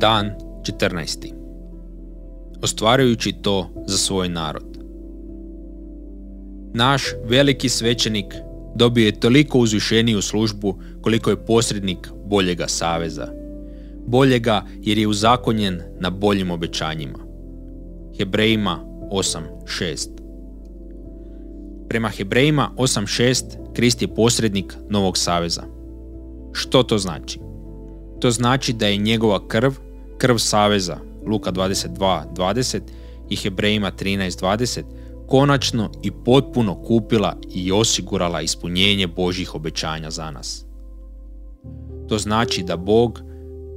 Dan 14. Ostvarujući to za svoj narod. Naš veliki svećenik dobio je toliko uzvišeniju službu koliko je posrednik boljega saveza. Boljega jer je uzakonjen na boljim obećanjima. Hebrejima 8.6 Prema Hebrejima 8.6 Krist je posrednik Novog saveza. Što to znači? To znači da je njegova krv, krv saveza, Luka 22.20 i Hebrejima 13.20, konačno i potpuno kupila i osigurala ispunjenje Božjih obećanja za nas. To znači da Bog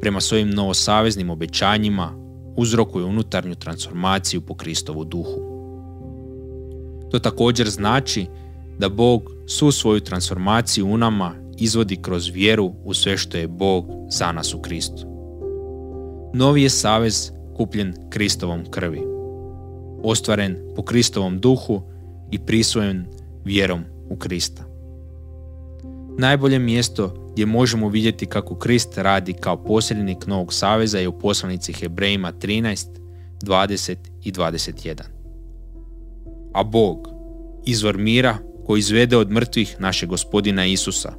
prema svojim novosaveznim obećanjima uzrokuje unutarnju transformaciju po Kristovu duhu. To također znači da Bog svu svoju transformaciju u nama izvodi kroz vjeru u sve što je Bog za nas u Kristu. Novi je savez kupljen Kristovom krvi, ostvaren po Kristovom duhu i prisvojen vjerom u Krista. Najbolje mjesto gdje možemo vidjeti kako Krist radi kao posrednik Novog Saveza je u poslanici Hebrejima 13, 20 i 21. A Bog, izvor mira koji izvede od mrtvih našeg gospodina Isusa,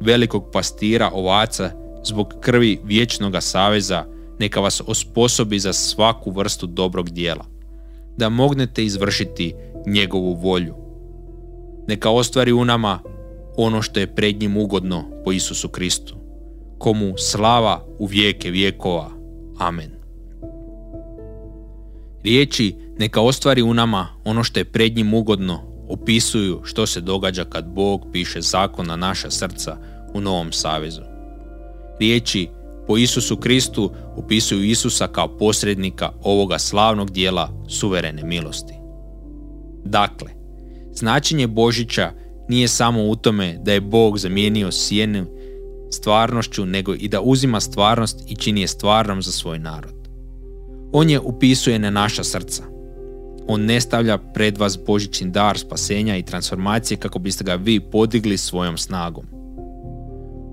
velikog pastira ovaca zbog krvi vječnoga saveza, neka vas osposobi za svaku vrstu dobrog dijela, da mognete izvršiti njegovu volju. Neka ostvari u nama ono što je pred njim ugodno po Isusu Kristu, komu slava u vijeke vijekova. Amen. Riječi neka ostvari u nama ono što je pred njim ugodno opisuju što se događa kad Bog piše zakon na naša srca u Novom Savezu. Riječi po Isusu Kristu opisuju Isusa kao posrednika ovoga slavnog dijela suverene milosti. Dakle, značenje Božića nije samo u tome da je Bog zamijenio sjenu stvarnošću, nego i da uzima stvarnost i čini je stvarnom za svoj narod. On je upisuje na naša srca. On ne stavlja pred vas božićni dar spasenja i transformacije kako biste ga vi podigli svojom snagom.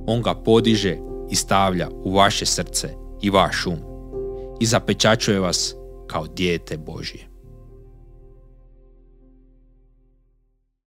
On ga podiže i stavlja u vaše srce i vaš um i zapečačuje vas kao dijete Božje.